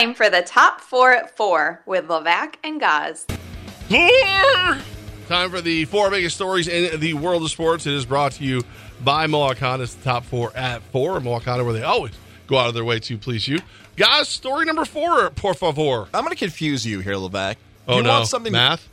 Time for the top four at four with Levac and Gaz. Time for the four biggest stories in the world of sports. It is brought to you by Mohawk Honda. It's the top four at four. Mohawk Honda, where they always go out of their way to please you. Guys, story number four, por favor. I'm going to confuse you here, Levac. Oh, you no. want something Math?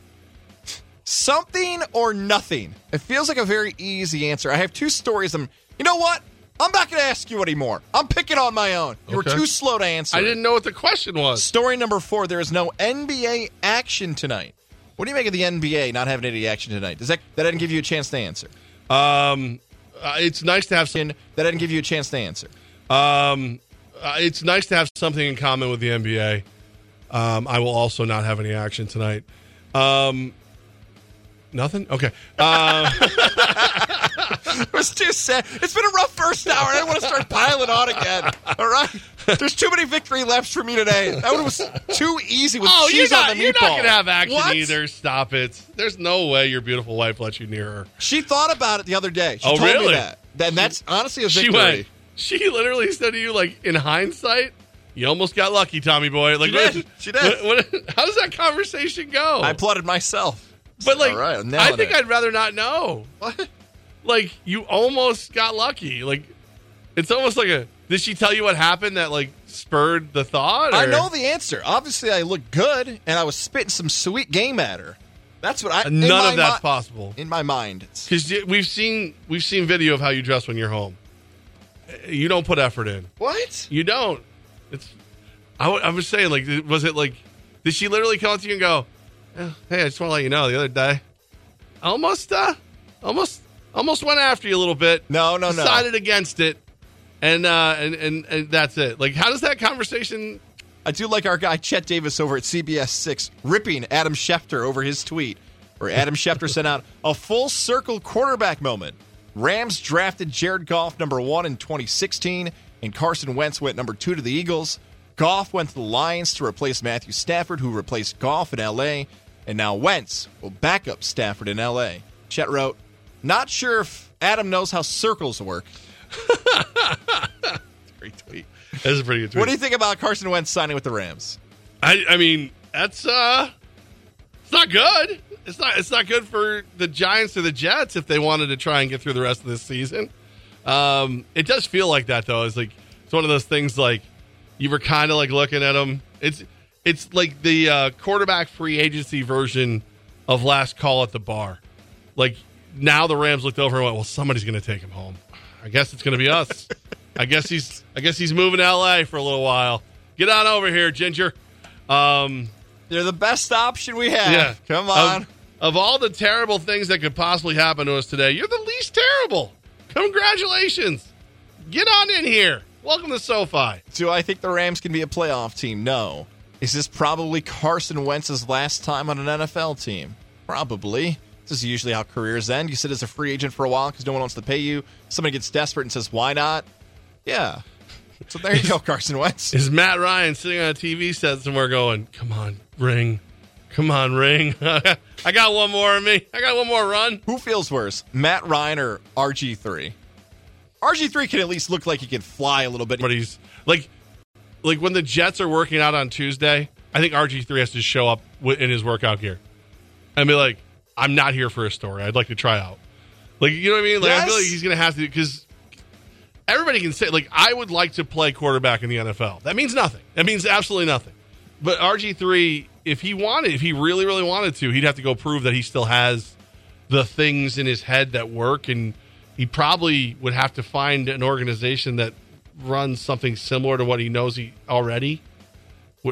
something or nothing? It feels like a very easy answer. I have two stories. I'm, you know what? I'm not going to ask you anymore. I'm picking on my own. You Okay. were too slow to answer. I didn't know what the question was. Story number four: There is no NBA action tonight. What do you make of the NBA not having any action tonight? Does that that didn't give you a chance to answer? Um, uh, it's nice to have some. That didn't give you a chance to answer. Um, uh, it's nice to have something in common with the NBA. Um, I will also not have any action tonight. Um, nothing. Okay. Uh, It was too sad. It's been a rough first hour. I don't want to start piling on again. All right. There's too many victory laps for me today. That one was too easy with oh, cheese not. on the You're meatball. not gonna have action What? either. Stop it. There's no way your beautiful wife lets you near her. She thought about it the other day. She Oh, told really? me that. Then that's honestly a victory. She went. She literally said to you, like in hindsight, "You almost got lucky, Tommy boy." Like, She did. what- She did. what- what- how does that conversation go? I applauded myself. But like, All right, I'm I nailing think it. I'd rather not know. What? Like, you almost got lucky. Like, it's almost like a. Did she tell you what happened that like spurred the thought? I know the answer. Obviously, I looked good, and I was spitting some sweet game at her. That's what I. None of that's mi- possible. In my mind, Because we've seen we've seen video of how you dress when you're home. You don't put effort in. what? You don't. It's. I, w- I was saying, like, was it like? Did she literally come up to you and go, "Eh, "Hey, I just want to let you know, the other day, almost, uh, almost, almost went after you a little bit. No, no, no. Decided against it, and uh, and and and that's it. Like, how does that conversation? I do like our guy Chet Davis over at CBS Six ripping Adam Schefter over his tweet, where Adam Schefter sent out a full circle quarterback moment. Rams drafted Jared Goff number one in 2016, and Carson Wentz went number two to the Eagles. Goff went to the Lions to replace Matthew Stafford, who replaced Goff in LA, and now Wentz will back up Stafford in LA. Chet wrote, "Not sure if Adam knows how circles work." Great tweet. That's a pretty good. Tweet. What do you think about Carson Wentz signing with the Rams? I, I mean, that's uh, it's not good. It's not. It's not good for the Giants or the Jets if they wanted to try and get through the rest of this season. Um, it does feel like that though. It's like it's one of those things like you were kind of like looking at them. It's it's like the uh, quarterback free agency version of last call at the bar. Like now the Rams looked over and went, "Well, somebody's going to take him home. I guess it's going to be us. I guess he's I guess he's moving to L.A. for a little while. Get on over here, Ginger." Um, They're the best option we have. yeah. Come on. Of, of all the terrible things that could possibly happen to us today, you're the least terrible. Congratulations. Get on in here. Welcome to SoFi. Do I think the Rams can be a playoff team? No. Is this probably Carson Wentz's last time on an NFL team? Probably. This is usually how careers end. You sit as a free agent for a while because no one wants to pay you. Somebody gets desperate and says, why not? Yeah. So there you go, Carson Wentz. Is Matt Ryan sitting on a TV set somewhere going, come on, ring. Come on, ring. I got one more in me. I got one more run. Who feels worse, Matt Ryan or RG3? RG3 can at least look like he can fly a little bit. But he's like, like when the Jets are working out on Tuesday, I think RG3 has to show up in his workout gear and be like, I'm not here for a story. I'd like to try out. Like, you know what I mean? Like, I feel like he's going to have to, because everybody can say, like, I would like to play quarterback in the NFL. That means nothing. That means absolutely nothing. But RG3, if he wanted, if he really, really wanted to, he'd have to go prove that he still has the things in his head that work. And he probably would have to find an organization that runs something similar to what he knows he already.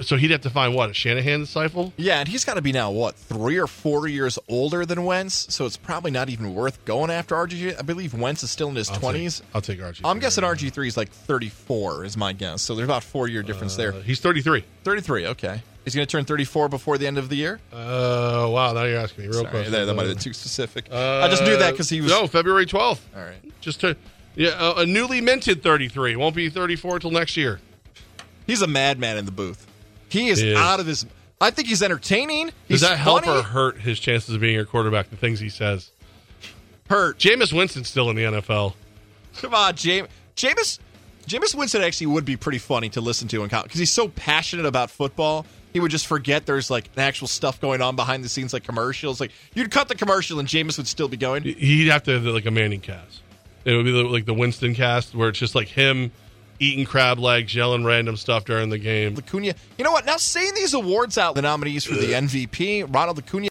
So he'd have to find what a Shanahan disciple. Yeah, and he's got to be now what three or four years older than Wentz, so it's probably not even worth going after RG. I believe Wentz is still in his twenties. I'll take RG. I'm guessing RG three is like 34 is my guess. So there's about four year difference there. Uh, he's 33. 33, okay. He's going to turn 34 before the end of the year. Uh, wow. Now you're asking me real Sorry, quick. that, that might have been too specific. I just knew that because he was. no February 12th. All right. Just to yeah, uh, a newly minted 33. Won't be 34 till next year. He's a madman in the booth. He is He is. out of his. I think he's entertaining. He's Does that help funny. or hurt his chances of being your quarterback? The things he says. hurt? Jameis Winston's still in the NFL. Come on, James. Jameis. Jameis Winston actually would be pretty funny to listen to in college because he's so passionate about football. He would just forget there's like actual stuff going on behind the scenes, like commercials. Like you'd cut the commercial and Jameis would still be going. He'd have to have like a Manning cast. It would be like the Winston cast where it's just like him eating crab legs, yelling random stuff during the game. Acuna. You know what? Now saying these awards out, the nominees for the MVP, Ronald Acuna.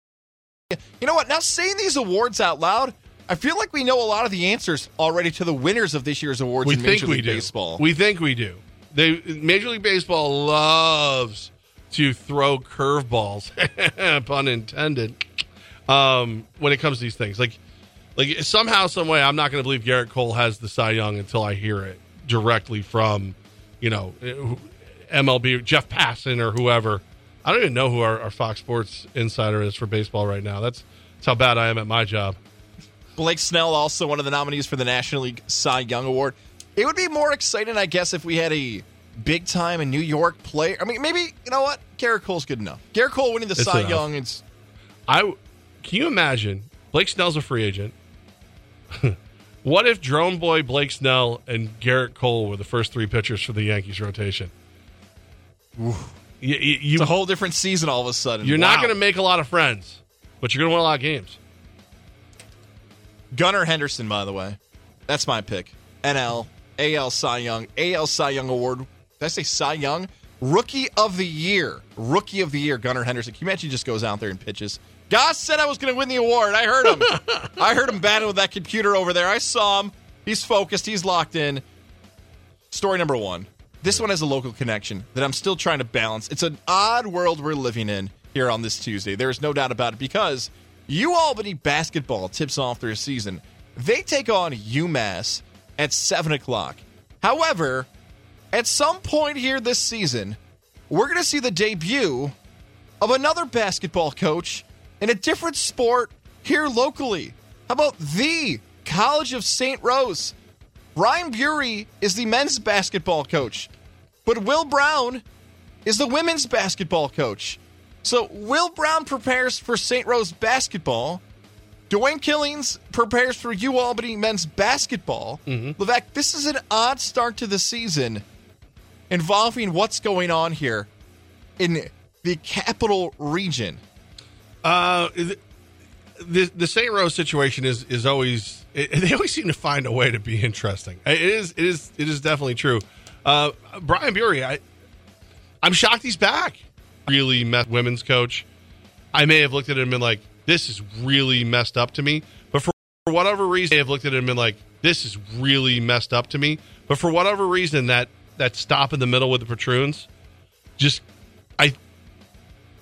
You know what? Now saying these awards out loud, I feel like we know a lot of the answers already to the winners of this year's awards We in think Major we do. Baseball. We think we do. They Major League Baseball loves to throw curveballs, pun intended, um, when it comes to these things. Like, like somehow, some way, I'm not going to believe Gerrit Cole has the Cy Young until I hear it directly from, you know, eh, MLB Jeff Passan or whoever. I don't even know who our, our Fox Sports insider is for baseball right now. That's that's how bad I am at my job. Blake Snell also one of the nominees for the National League Cy Young Award. It would be more exciting, I guess, if we had a big time in New York player. I mean, maybe you know what? Gerrit Cole's good enough. Gerrit Cole winning the It's Cy enough. Young. It's I can you imagine Blake Snell's a free agent. what if Drone Boy, Blake Snell, and Gerrit Cole were the first three pitchers for the Yankees rotation? You, you, you, it's a whole different season all of a sudden. you're not going to make a lot of friends, but you're going to win a lot of games. Gunnar Henderson, by the way. That's my pick. NL, AL Cy Young, AL Cy Young Award. Did I say Cy Young? Rookie of the Year. Rookie of the Year, Gunnar Henderson. Can you imagine he just goes out there and pitches? Goss said I was going to win the award. I heard him. I heard him batting with that computer over there. I saw him. He's focused. He's locked in. Story number one. This one has a local connection that I'm still trying to balance. It's an odd world we're living in here on this Tuesday. There is no doubt about it because U Albany basketball tips off their season. They take on UMass at 7 o'clock. However, at some point here this season, we're going to see the debut of another basketball coach in a different sport here locally. How about the College of St. Rose? Brian Beaury is the men's basketball coach, but Will Brown is the women's basketball coach. So Will Brown prepares for St. Rose basketball. Dwayne Killings prepares for U Albany men's basketball. Mm-hmm. Levesque, this is an odd start to the season involving what's going on here in the capital region. Uh, the the St. Rose situation is is always it, they always seem to find a way to be interesting. It is it is it is definitely true. Uh, Brian Beaury, I I'm shocked he's back. Really messed women's coach. I may have looked at him and been like, this is really messed up to me. But for, whatever reason, I have looked at him and been like, this is really messed up to me. But for whatever reason, that that stop in the middle with the patroons, just I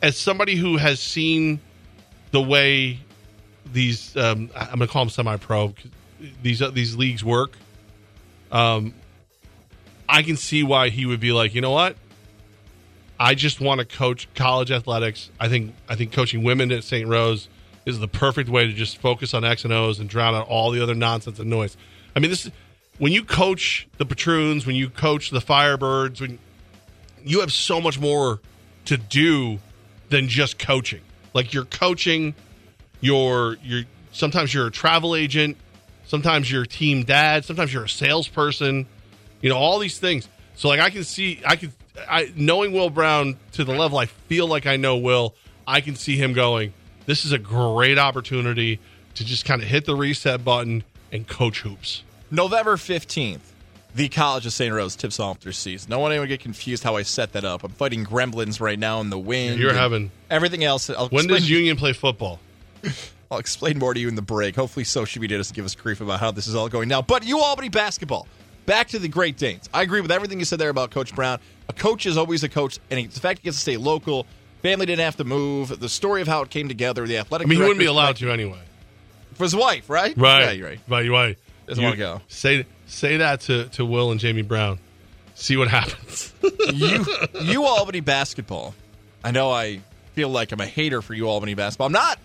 as somebody who has seen the way these um, I'm going to call them semi-pro these uh, these leagues work. Um, I can see why he would be like, you know what? I just want to coach college athletics. I think I think coaching women at St. Rose is the perfect way to just focus on X and O's and drown out all the other nonsense and noise. I mean, this is when you coach the patroons, when you coach the Firebirds, when you have so much more to do than just coaching. Like you're coaching, you're you're sometimes you're a travel agent, sometimes you're a team dad, sometimes you're a salesperson, you know, all these things. So like I can see I could I knowing Will Brown to the level I feel like I know Will, I can see him going, This is a great opportunity to just kind of hit the reset button and coach hoops. November 15th, the College of St. Rose tips off their season. Don't want anyone to get confused how I set that up. I'm fighting gremlins right now in the wind. You're having everything else. I'll when explain, does Union play football? I'll explain more to you in the break. Hopefully, social media doesn't give us grief about how this is all going now. But U Albany basketball. Back to the Great Danes. I agree with everything you said there about Coach Brown. A coach is always a coach, and the fact he gets to stay local, family didn't have to move, the story of how it came together, the athletic I mean, he wouldn't be allowed to anyway. for his wife, right? Right. Yeah, you're right. Right. Right. Doesn't You- wanna go. Say say that to, to Will and Jamie Brown. See what happens. you, U Albany basketball. I know I feel like I'm a hater for U Albany basketball. I'm not.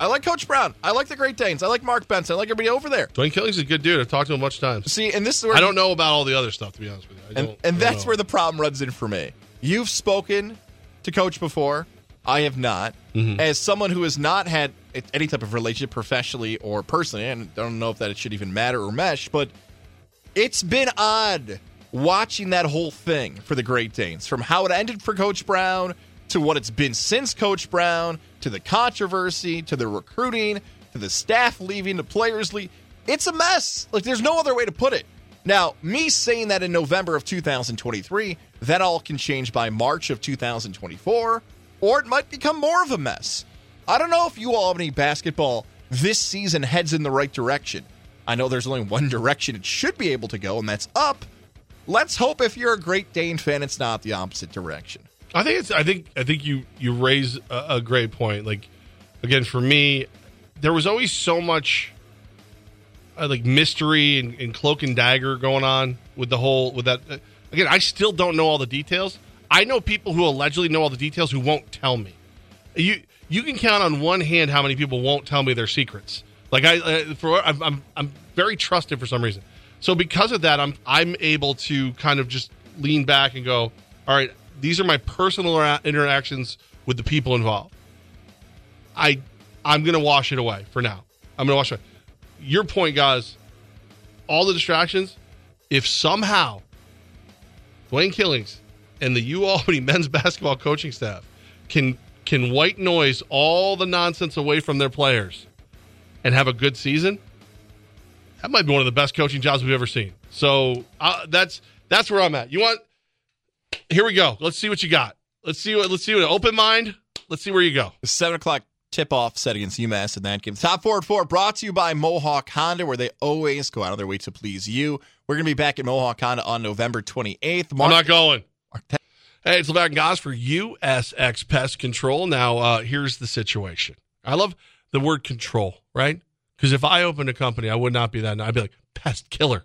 I like Coach Brown. I like the Great Danes. I like Mark Benson. I like everybody over there. Dwayne Killings is a good dude. I've talked to him a bunch of times. See, and this is where I don't know about all the other stuff to be honest with you. I and and that's know. where the problem runs in for me. You've spoken to Coach before. I have not. Mm-hmm. As someone who has not had any type of relationship professionally or personally, and I don't know if that it should even matter or mesh, but it's been odd watching that whole thing for the Great Danes, from how it ended for Coach Brown to what it's been since Coach Brown, to the controversy, to the recruiting, to the staff leaving, the players leave. It's a mess. Like, there's no other way to put it. Now, me saying that in November of 2023, that all can change by March of 2024, or it might become more of a mess. I don't know if you all Albany basketball this season heads in the right direction. I know there's only one direction it should be able to go, and that's up. Let's hope if you're a Great Dane fan, it's not the opposite direction. I think it's. I think. I think you you raise a, a great point. Like again, for me, there was always so much uh, like mystery and, and, cloak and dagger going on with the whole with that. Uh, again, I still don't know all the details. I know people who allegedly know all the details who won't tell me. You you can count on one hand how many people won't tell me their secrets. Like I uh, for I'm, I'm I'm very trusted for some reason. So because of that, I'm I'm able to kind of just lean back and go, all right, these are my personal interactions with the people involved. I I'm gonna wash it away for now. I'm gonna wash it. Away. Your point, guys. All the distractions. If somehow Dwayne Killings and the U Albany men's basketball coaching staff can can white noise all the nonsense away from their players and have a good season, that might be one of the best coaching jobs we've ever seen. So uh, that's that's where I'm at. You want? Here we go. Let's see what you got. Let's see what. Let's see what. Open mind. Let's see where you go. Seven o'clock tip off set against UMass in that game. Top four at four brought to you by Mohawk Honda, where they always go out of their way to please you. We're going to be back at Mohawk Honda on November 28th. Mark- I'm not going. Hey, it's Levack and Goss for USX Pest Control. Now, uh, here's the situation. I love the word control, right? Because if I opened a company, I would not be that. I'd be like pest killer,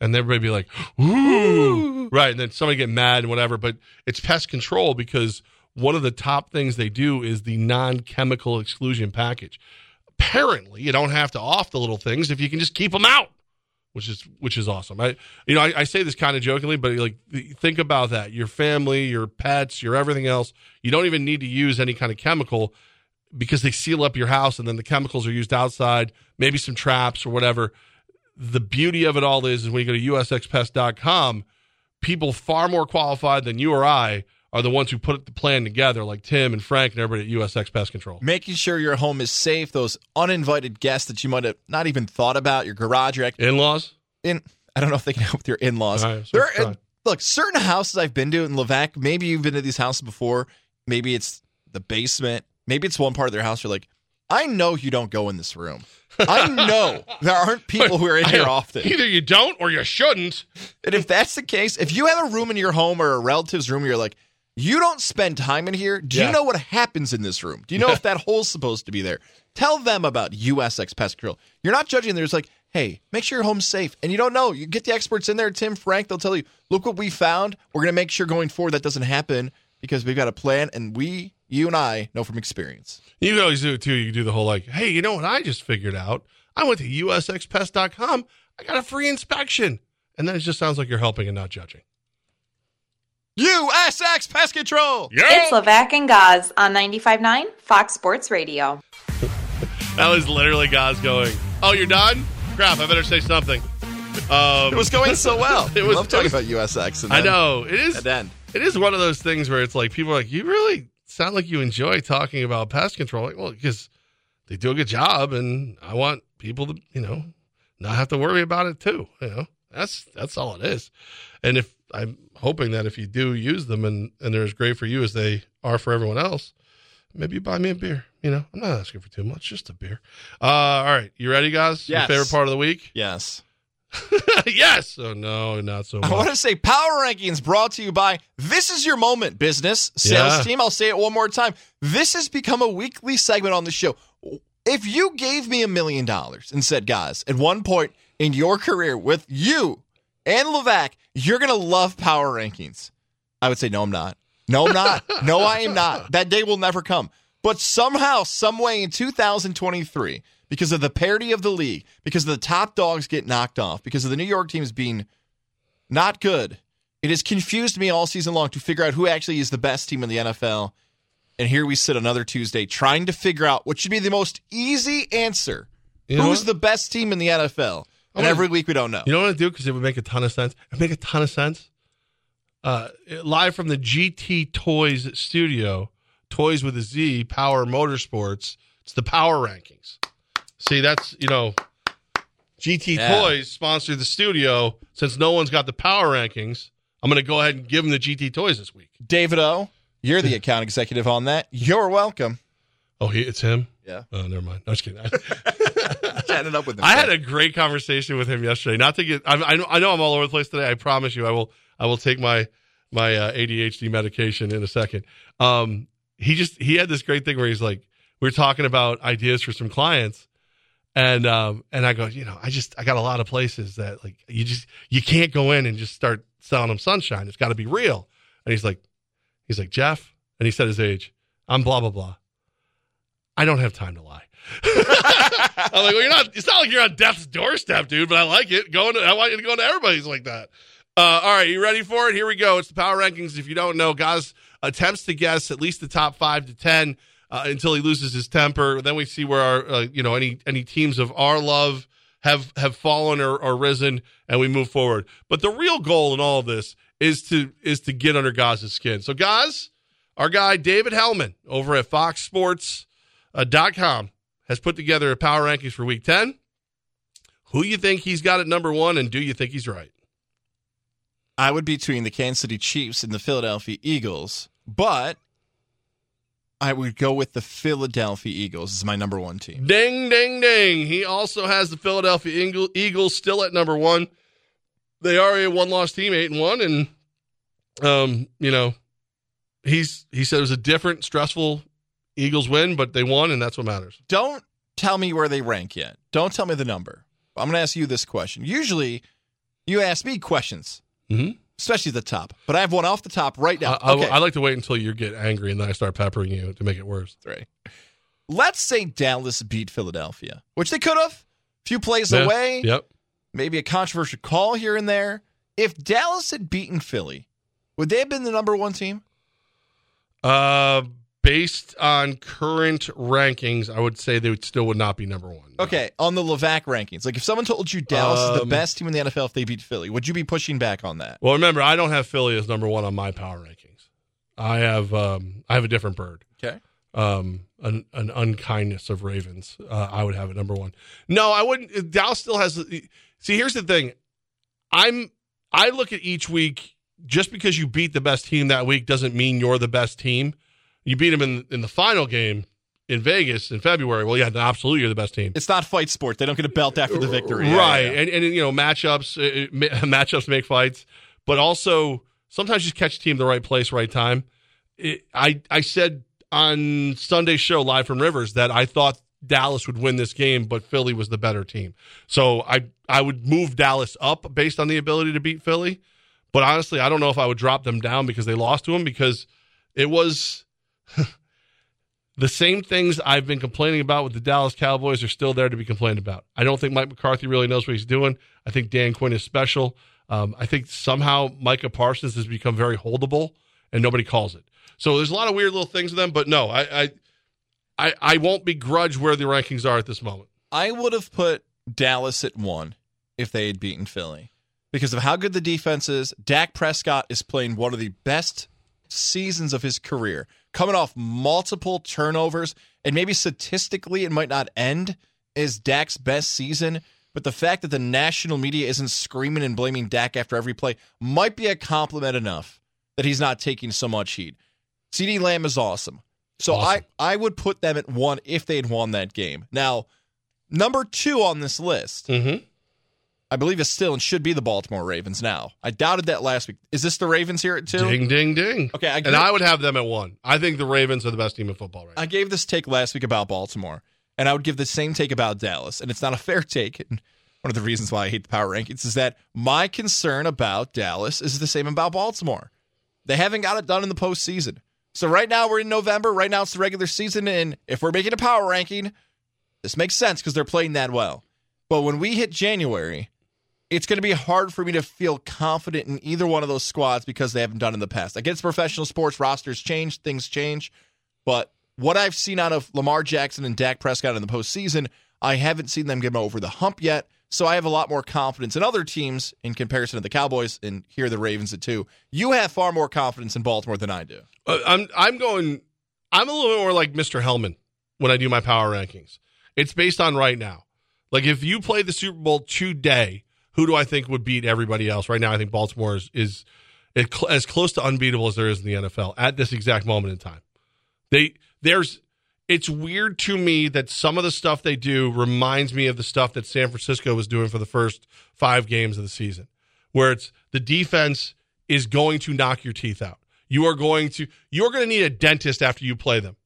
and everybody be like, ooh, right? And then somebody get mad and whatever. But it's pest control because one of the top things they do is the non-chemical exclusion package. Apparently, you don't have to off the little things if you can just keep them out, which is which is awesome. I you know I, I say this kind of jokingly, but like think about that: your family, your pets, your everything else. You don't even need to use any kind of chemical because they seal up your house and then the chemicals are used outside, maybe some traps or whatever. The beauty of it all is, is when you go to usxpest.com, people far more qualified than you or I are the ones who put the plan together, like Tim and Frank and everybody at USX Pest Control. Making sure your home is safe, those uninvited guests that you might have not even thought about, your garage, your in laws. In I don't know if they can help with your in laws. Right, so look, certain houses I've been to in Levack, maybe you've been to these houses before. Maybe it's the basement maybe it's one part of their house you're like, I know you don't go in this room. I know there aren't people who are in here often. Either you don't or you shouldn't. And if that's the case, if you have a room in your home or a relative's room, you're like, you don't spend time in here. Do yeah. you know what happens in this room? Do you know if that hole's supposed to be there? Tell them about USX Pest Control. You're not judging. There's like, hey, make sure your home's safe. And you don't know. You get the experts in there, Tim, Frank. They'll tell you, look what we found. We're going to make sure going forward that doesn't happen because we've got a plan and we you and I know from experience. You can always do it too. You can do the whole like, hey, you know what I just figured out? I went to usxpest.com. I got a free inspection. And then it just sounds like you're helping and not judging. USX Pest Control. Yeah. It's Levack and Gaz on 95.9 Fox Sports Radio. that was literally Gaz going, oh, you're done? Crap, I better say something. Um, it was going so well. it was, love talking was, about USX. And I know. It is. It is one of those things where it's like people are like, you really sound like you enjoy talking about pest control. Like, well, because they do a good job, and I want people to, you know, not have to worry about it too. You know, that's that's all it is. And if I'm hoping that if you do use them and and they're as great for you as they are for everyone else, maybe you buy me a beer. You know, I'm not asking for too much, just a beer. Uh, all right, you ready, guys? Yes. Your favorite part of the week? Yes. yes. Oh no, not so much. I want to say power rankings brought to you by This is your moment, business sales yeah. team. I'll say it one more time. This has become a weekly segment on the show. If you gave me a million dollars and said, guys, at one point in your career with you and Levack, you're gonna love power rankings. I would say, no, I'm not. No, I'm not. no, I am not. That day will never come. But somehow, some way in 2023 because of the parity of the league, because of the top dogs get knocked off, because of the New York teams being not good. It has confused me all season long to figure out who actually is the best team in the NFL. And here we sit another Tuesday trying to figure out what should be the most easy answer. You Who's the best team in the NFL? And gonna- every week we don't know. You know what I do because it would make a ton of sense. It would make a ton of sense. Uh, live from the GT Toyz studio, Toys with a Z, Power Motorsports. It's the Power Rankings. See, that's you know, GT Yeah. Toys sponsored the studio. Since no one's got the Power Rankings, I'm going to go ahead and give them the GT Toyz this week. David O, you're the account executive on that. You're welcome. Oh, he, it's him. Yeah. Oh, never mind. No, just kidding. Chatting it up with him. I had a great conversation with him yesterday. Not to get, I, I, know, I know I'm all over the place today. I promise you, I will, I will take my my uh, ADHD medication in a second. Um, he just he had this great thing where he's like, we are talking about ideas for some clients, and um, and I go, you know, I just I got a lot of places that like you just you can't go in and just start selling them sunshine. It's got to be real. And he's like, he's like Jeff, and he said his age. I'm blah blah blah. I don't have time to lie. I'm like, well, you're not. It's not like you're on death's doorstep, dude. But I like it. Going, to, I want you to go to everybody's like that. Uh, all right, you ready for it? Here we go. It's the power rankings. If you don't know, guys attempts to guess at least the top five to ten uh, until he loses his temper. Then we see where our, uh, you know, any any teams of our love have have fallen or, or risen, and we move forward. But the real goal in all of this is to is to get under Gaz's skin. So, guys, our guy David Helman over at Fox Sports uh, com has put together a power rankings for week 10 who you think he's got at number one and do you think he's right I would be between the Kansas City Chiefs and the Philadelphia Eagles, but I would go with the Philadelphia Eagles as my number one team. ding ding ding he also has the philadelphia eagles still at number one they are a one-loss team eight and one and um you know he's he said it was a different stressful eagles win but they won and that's what matters Don't tell me where they rank yet. Don't tell me the number. I'm going to ask you this question. Usually, you ask me questions, mm-hmm. Especially the top, but I have one off the top right now. I, I, okay. I like to wait until you get angry and then i start peppering you to make it worse Right. Let's say Dallas beat Philadelphia, which they could have. A Few plays Yeah. away, yep maybe a controversial call here and there. If Dallas had beaten Philly, would they have been the number one team? Uh, based on current rankings, I would say they would still would not be number one. No. Okay, on the Levac rankings, like if someone told you Dallas is the Um, best team in the NFL if they beat Philly, would you be pushing back on that? Well, remember, I don't have Philly as number one on my power rankings. I have um, I have a different bird. Okay. Um, an, an unkindness of Ravens. Uh, I would have it number one. No, I wouldn't. Dallas still has. See, here's the thing. I'm. I look at each week. Just because you beat the best team that week doesn't mean you're the best team. You beat them in in the final game in Vegas in February. Well, yeah, absolutely you're the best team. It's not fight sport. They don't get a belt after the victory. Right? yeah, yeah. And and you know matchups uh, matchups make fights, but also sometimes you catch a team the right place, right time. It, I I said on Sunday's show live from Rivers that I thought Dallas would win this game, but Philly was the better team. So I I would move Dallas up based on the ability to beat Philly, but honestly, I don't know if I would drop them down because they lost to them because it was. the same things I've been complaining about with the Dallas Cowboys are still there to be complained about. I don't think Mike McCarthy really knows what he's doing. I think Dan Quinn is special. Um, I think somehow Micah Parsons has become very holdable and nobody calls it. So there's a lot of weird little things with them, but no, I I I, I won't begrudge where the rankings are at this moment. I would have put Dallas at one if they had beaten Philly because of how good the defense is. Dak Prescott is playing one of the best seasons of his career, coming off multiple turnovers, and maybe statistically it might not end as Dak's best season. But the fact that the national media isn't screaming and blaming Dak after every play might be a compliment enough that he's not taking so much heat. CeeDee Lamb is awesome. So Awesome. I, I would put them at one if they had won that game. Now, number two on this list, Mm-hmm. I believe is still and should be the Baltimore Ravens now. I doubted that last week. Is this the Ravens here at two? Ding, ding, ding. Okay, I, And I would have them at one. I think the Ravens are the best team in football right now. I gave this take last week about Baltimore, and I would give the same take about Dallas, and it's not a fair take. And one of the reasons why I hate the power rankings is that my concern about Dallas is the same about Baltimore. They haven't got it done in the postseason. So right now we're in November. Right now it's the regular season, and if we're making a power ranking, this makes sense because they're playing that well. But when we hit January, it's going to be hard for me to feel confident in either one of those squads because they haven't done in the past. Get professional sports, rosters change, things change, but what I've seen out of Lamar Jackson and Dak Prescott in the postseason, I haven't seen them get over the hump yet. So I have a lot more confidence in other teams in comparison to the Cowboys, and here the Ravens at two. You have far more confidence in Baltimore than I do. Uh, I'm I'm going. I'm a little bit more like Mr. Helman when I do my power rankings. It's based on right now. Like if you play the Super Bowl today, who do I think would beat everybody else? Right now, I think Baltimore is, is as close to unbeatable as there is in the NFL at this exact moment in time. They there's it's weird to me that some of the stuff they do reminds me of the stuff that San Francisco was doing for the first five games of the season, where it's the defense is going to knock your teeth out. You are going to you're going to need a dentist after you play them,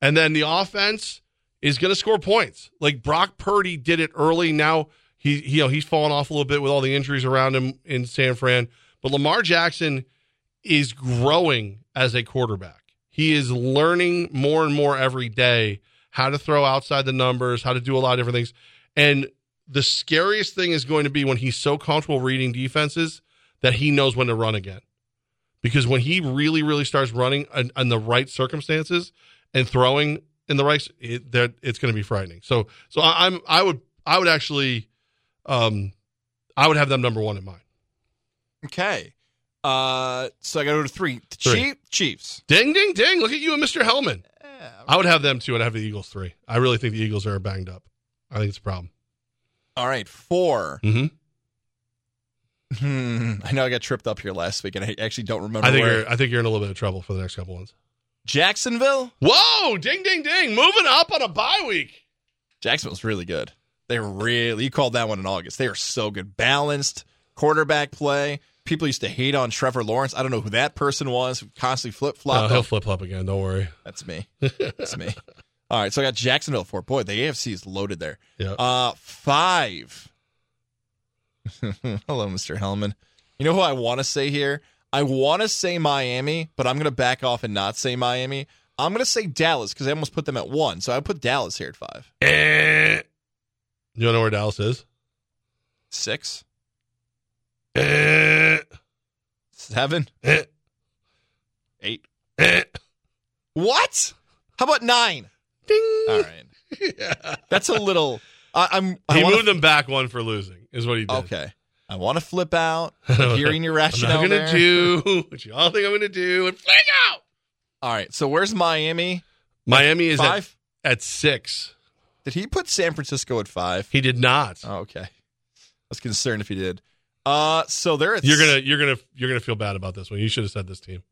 and then the offense is going to score points. Like Brock Purdy did it early. Now he, he you know he's fallen off a little bit with all the injuries around him in San Fran, but Lamar Jackson is growing as a quarterback. He is learning more and more every day how to throw outside the numbers, how to do a lot of different things. And the scariest thing is going to be when he's so comfortable reading defenses that he knows when to run again. Because when he really, really starts running in, the right circumstances and throwing in the right, it, that it's going to be frightening. So, so I, I'm, I would, I would actually, um, I would have them number one in mind. Okay. Uh, so I got to go to three. three. Chief, Chiefs. Ding, ding, ding. Look at you and Mr. Helman. Yeah. I would have them too. I'd have the Eagles three. I really think the Eagles are banged up. I think it's a problem. All right, 4 Mm-hmm. Hmm. I know I got tripped up here last week, and I actually don't remember. I think where. you're. I think you're in a little bit of trouble for the next couple ones. Jacksonville. Whoa! Ding, ding, ding! Moving up on a bye week. Jacksonville's really good. They're really. You called that one in August. They are so good, balanced quarterback play. People used to hate on Trevor Lawrence. I don't know who that person was. Constantly flip flop. Uh, he'll flip flop again. Don't worry. That's me. That's me. All right, so I got Jacksonville for boy. The AFC is loaded there. Yeah. Uh, five. Hello, Mr. Helman. You know who I want to say here? I want to say Miami, but I'm going to back off and not say Miami. I'm going to say Dallas because I almost put them at one. So I put Dallas here at five. Eh. You know where Dallas is? Six. Eh. Seven. Eh. Eight. Eh. What? How about nine? Ding. All right. yeah. That's a little. I, I'm. I He wanna- moved them back one for losing. Is what he did. Okay. I want to flip out. Hearing your rationale. I'm going to do what you all think I'm going to do and fling out. All right. So where's Miami? Miami is at, at six. Did he put San Francisco at five? He did not. Oh, okay. I was concerned if he did. Uh, so they're. You're gonna you're gonna you're gonna feel bad about this one. You should have said this team.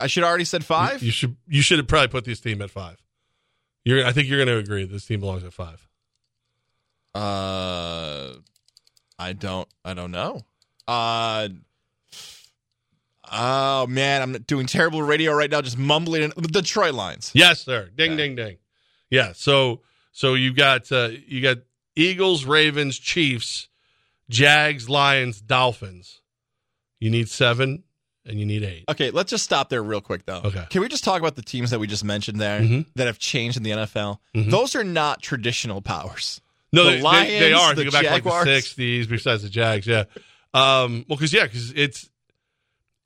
I should already said five. You, you should you should have probably put this team at five. You're I think you're gonna agree this team belongs at five. Uh, I don't. I don't know. Uh. Oh man, I'm doing terrible radio right now. Just mumbling. In, the Detroit Lions. Yes, sir. Ding Okay. ding ding. Yeah. So so you got uh, you got Eagles, Ravens, Chiefs, Jags, Lions, Dolphins. You need seven and you need eight. Okay, let's just stop there real quick though. Okay. Can we just talk about the teams that we just mentioned there Mhm. that have changed in the NFL? Mhm. Those are not traditional powers. No, The they, they, they Lions, are. If the you go back to like the sixties, besides the Jags, yeah. Um, well, because yeah, because it's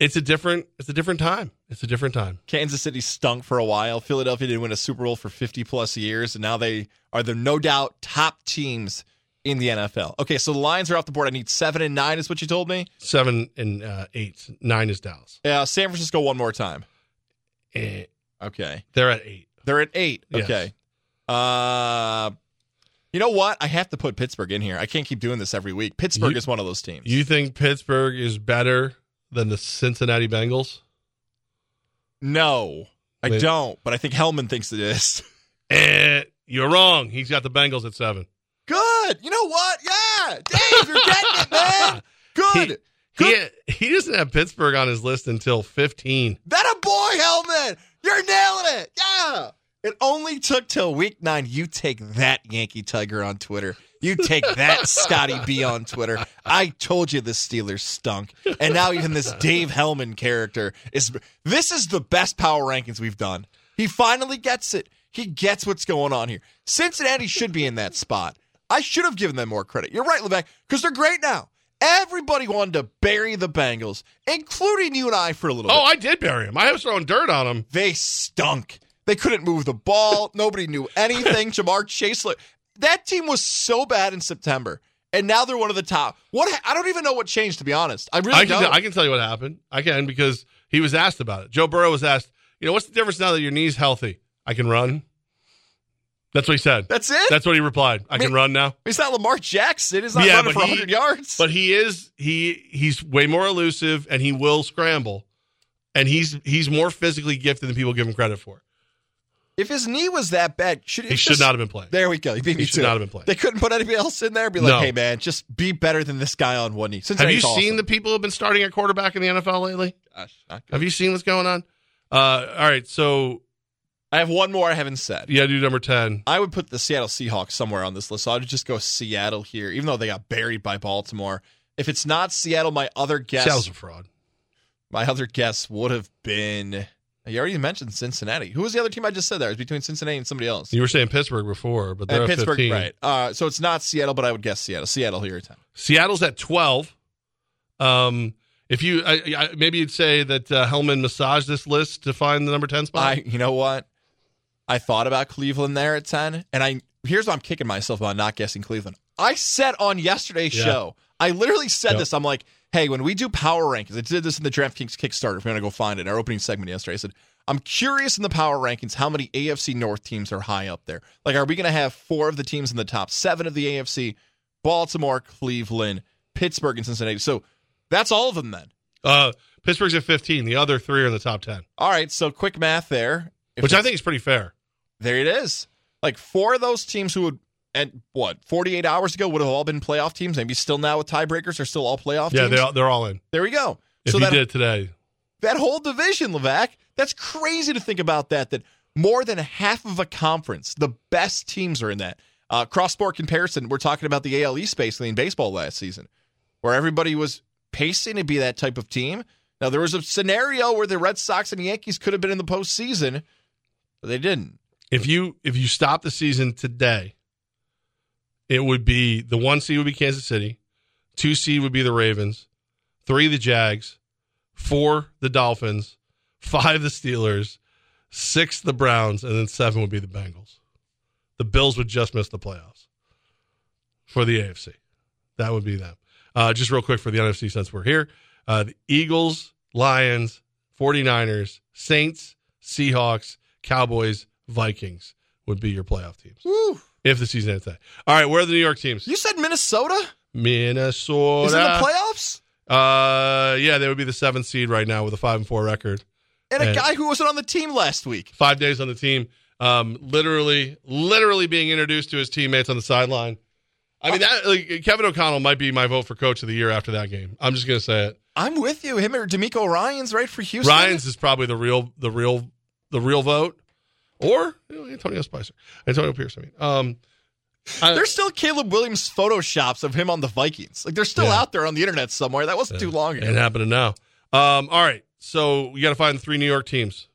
it's a different it's a different time. It's a different time. Kansas City stunk for a while. Philadelphia didn't win a Super Bowl for 50 plus years, and now they are the no doubt top teams in the NFL. Okay, so the Lions are off the board. I need seven and nine, is what you told me. Seven and uh, eight, nine is Dallas. Yeah, San Francisco one more time. Eh, Okay, they're at eight. they're at eight. Yes. Okay. Uh, you know what? I have to put Pittsburgh in here. I can't keep doing this every week. Pittsburgh You- is one of those teams. You think Pittsburgh is better than the Cincinnati Bengals? No, I Wait. don't. But I think Helman thinks it is. Eh, you're wrong. He's got the Bengals at seven. Good. You know what? Yeah, Dave, you're getting it, man. Good. He he doesn't have Pittsburgh on his list until 15. That a boy, Helman. You're nailing it. Yeah. It only took till week nine. You take that, Yankee Tiger on Twitter. You take that, Scotty B on Twitter. I told you the Steelers stunk. And now even this Dave Helman character is. This is the best power rankings we've done. He finally gets it. He gets what's going on here. Cincinnati should be in that spot. I should have given them more credit. You're right, Levesque, because they're great now. Everybody wanted to bury the Bengals, including you and I for a little oh, bit. Oh, I did bury him. I was throwing dirt on them. They stunk. They couldn't move the ball. Nobody knew anything. Ja'Marr Chase. That team was so bad in September. and now they're one of the top. What I don't even know what changed to be honest. I really I can, don't. I can tell you what happened. I can because he was asked about it. Joe Burrow was asked, you know, what's the difference now that your knee's healthy? I can run. That's what he said. That's it. That's what he replied. I, mean- can run now. He's not Lamar Jackson. He's not Yeah, running for he- 100 yards. But he is he he's way more elusive and he will scramble. And he's he's more physically gifted than people give him credit for. If his knee was that bad, should He should not have been playing. There we go. Me He should to not have been playing. They couldn't put anybody else in there. Be like, No. hey man, just be better than this guy on one knee. Have you awesome. seen the people who have been starting at quarterback in the NFL lately? Gosh, good. Have you seen what's going on? Uh, all right, so I have one more I haven't said. yeah, do number ten. I would put the Seattle Seahawks somewhere on this list. So I would just go Seattle here, even though they got buried by Baltimore. If it's not Seattle, my other guess, Seattle's a fraud. my other guess would have been. You already mentioned Cincinnati. Who was the other team I just said there? It was between Cincinnati and somebody else. You were saying Pittsburgh before, but they're And Pittsburgh, 15. right? Uh, so it's not Seattle, but I would guess Seattle. Seattle here at ten. Seattle's at twelve. Um, if you I, I, maybe you'd say that uh, Helman massaged this list to find the number ten spot. I, you know what? I thought about Cleveland there at ten, and I here's why I'm kicking myself about not guessing Cleveland. I said on yesterday's Yeah. show, I literally said Yep. this. I'm like, hey, when we do power rankings, I did this in the DraftKings Kickstarter. If you want to go find it, in our opening segment yesterday, I said. I'm curious in the power rankings how many AFC North teams are high up there. Like, are we going to have four of the teams in the top seven of the AFC? Baltimore, Cleveland, Pittsburgh, and Cincinnati. So that's all of them then. uh, Pittsburgh's at fifteen. The other three are in the top ten, All right, so quick math there. If which I think is pretty fair. There it is. Like four of those teams who would, at what, 48 hours ago would have all been playoff teams, maybe still now with tiebreakers are still all playoff Yeah, teams. they all, they're all in. there we go. If so you that, did it today, that whole division, Levac, that's crazy to think about that, that more than half of a conference, the best teams are in that. Uh, cross sport comparison, we're talking about the AL East basically in baseball last season, where everybody was pacing to be that type of team. Now, there was a scenario where the Red Sox and Yankees could have been in the postseason, but they didn't. if you if you stop the season today, it would be the one seed would be Kansas City, two seed would be the Ravens, three the Jags, four the Dolphins, five the Steelers, six the Browns, and then seven would be the Bengals. The Bills would just miss the playoffs for the AFC. That would be them. Uh, just real quick for the NFC since we're here. Uh, the Eagles, Lions, 49ers, Saints, Seahawks, Cowboys, Vikings would be your playoff teams Woo. If the season ends today. All right, where are the New York teams? You said Minnesota Minnesota. is in the playoffs? Uh, yeah, they would be the seventh seed right now with a five and four record. And a And- guy who wasn't on the team last week. Five days on the team. Um, literally, literally being introduced to his teammates on the sideline. I mean, that like, Kevin O'Connell might be my vote for coach of the year after that game. I'm just gonna say it. I'm with you. Him or DeMeco Ryans right for Houston. Ryans is probably the real, the real, the real vote, or you know, Antonio Spicer, Antonio Pierce. I mean, um, I- There's still Caleb Williams photoshops of him on the Vikings. Like they're still Yeah. out there on the internet somewhere. That wasn't too long ago. Ain't happening now. Um, all right, so we got to find the three New York teams.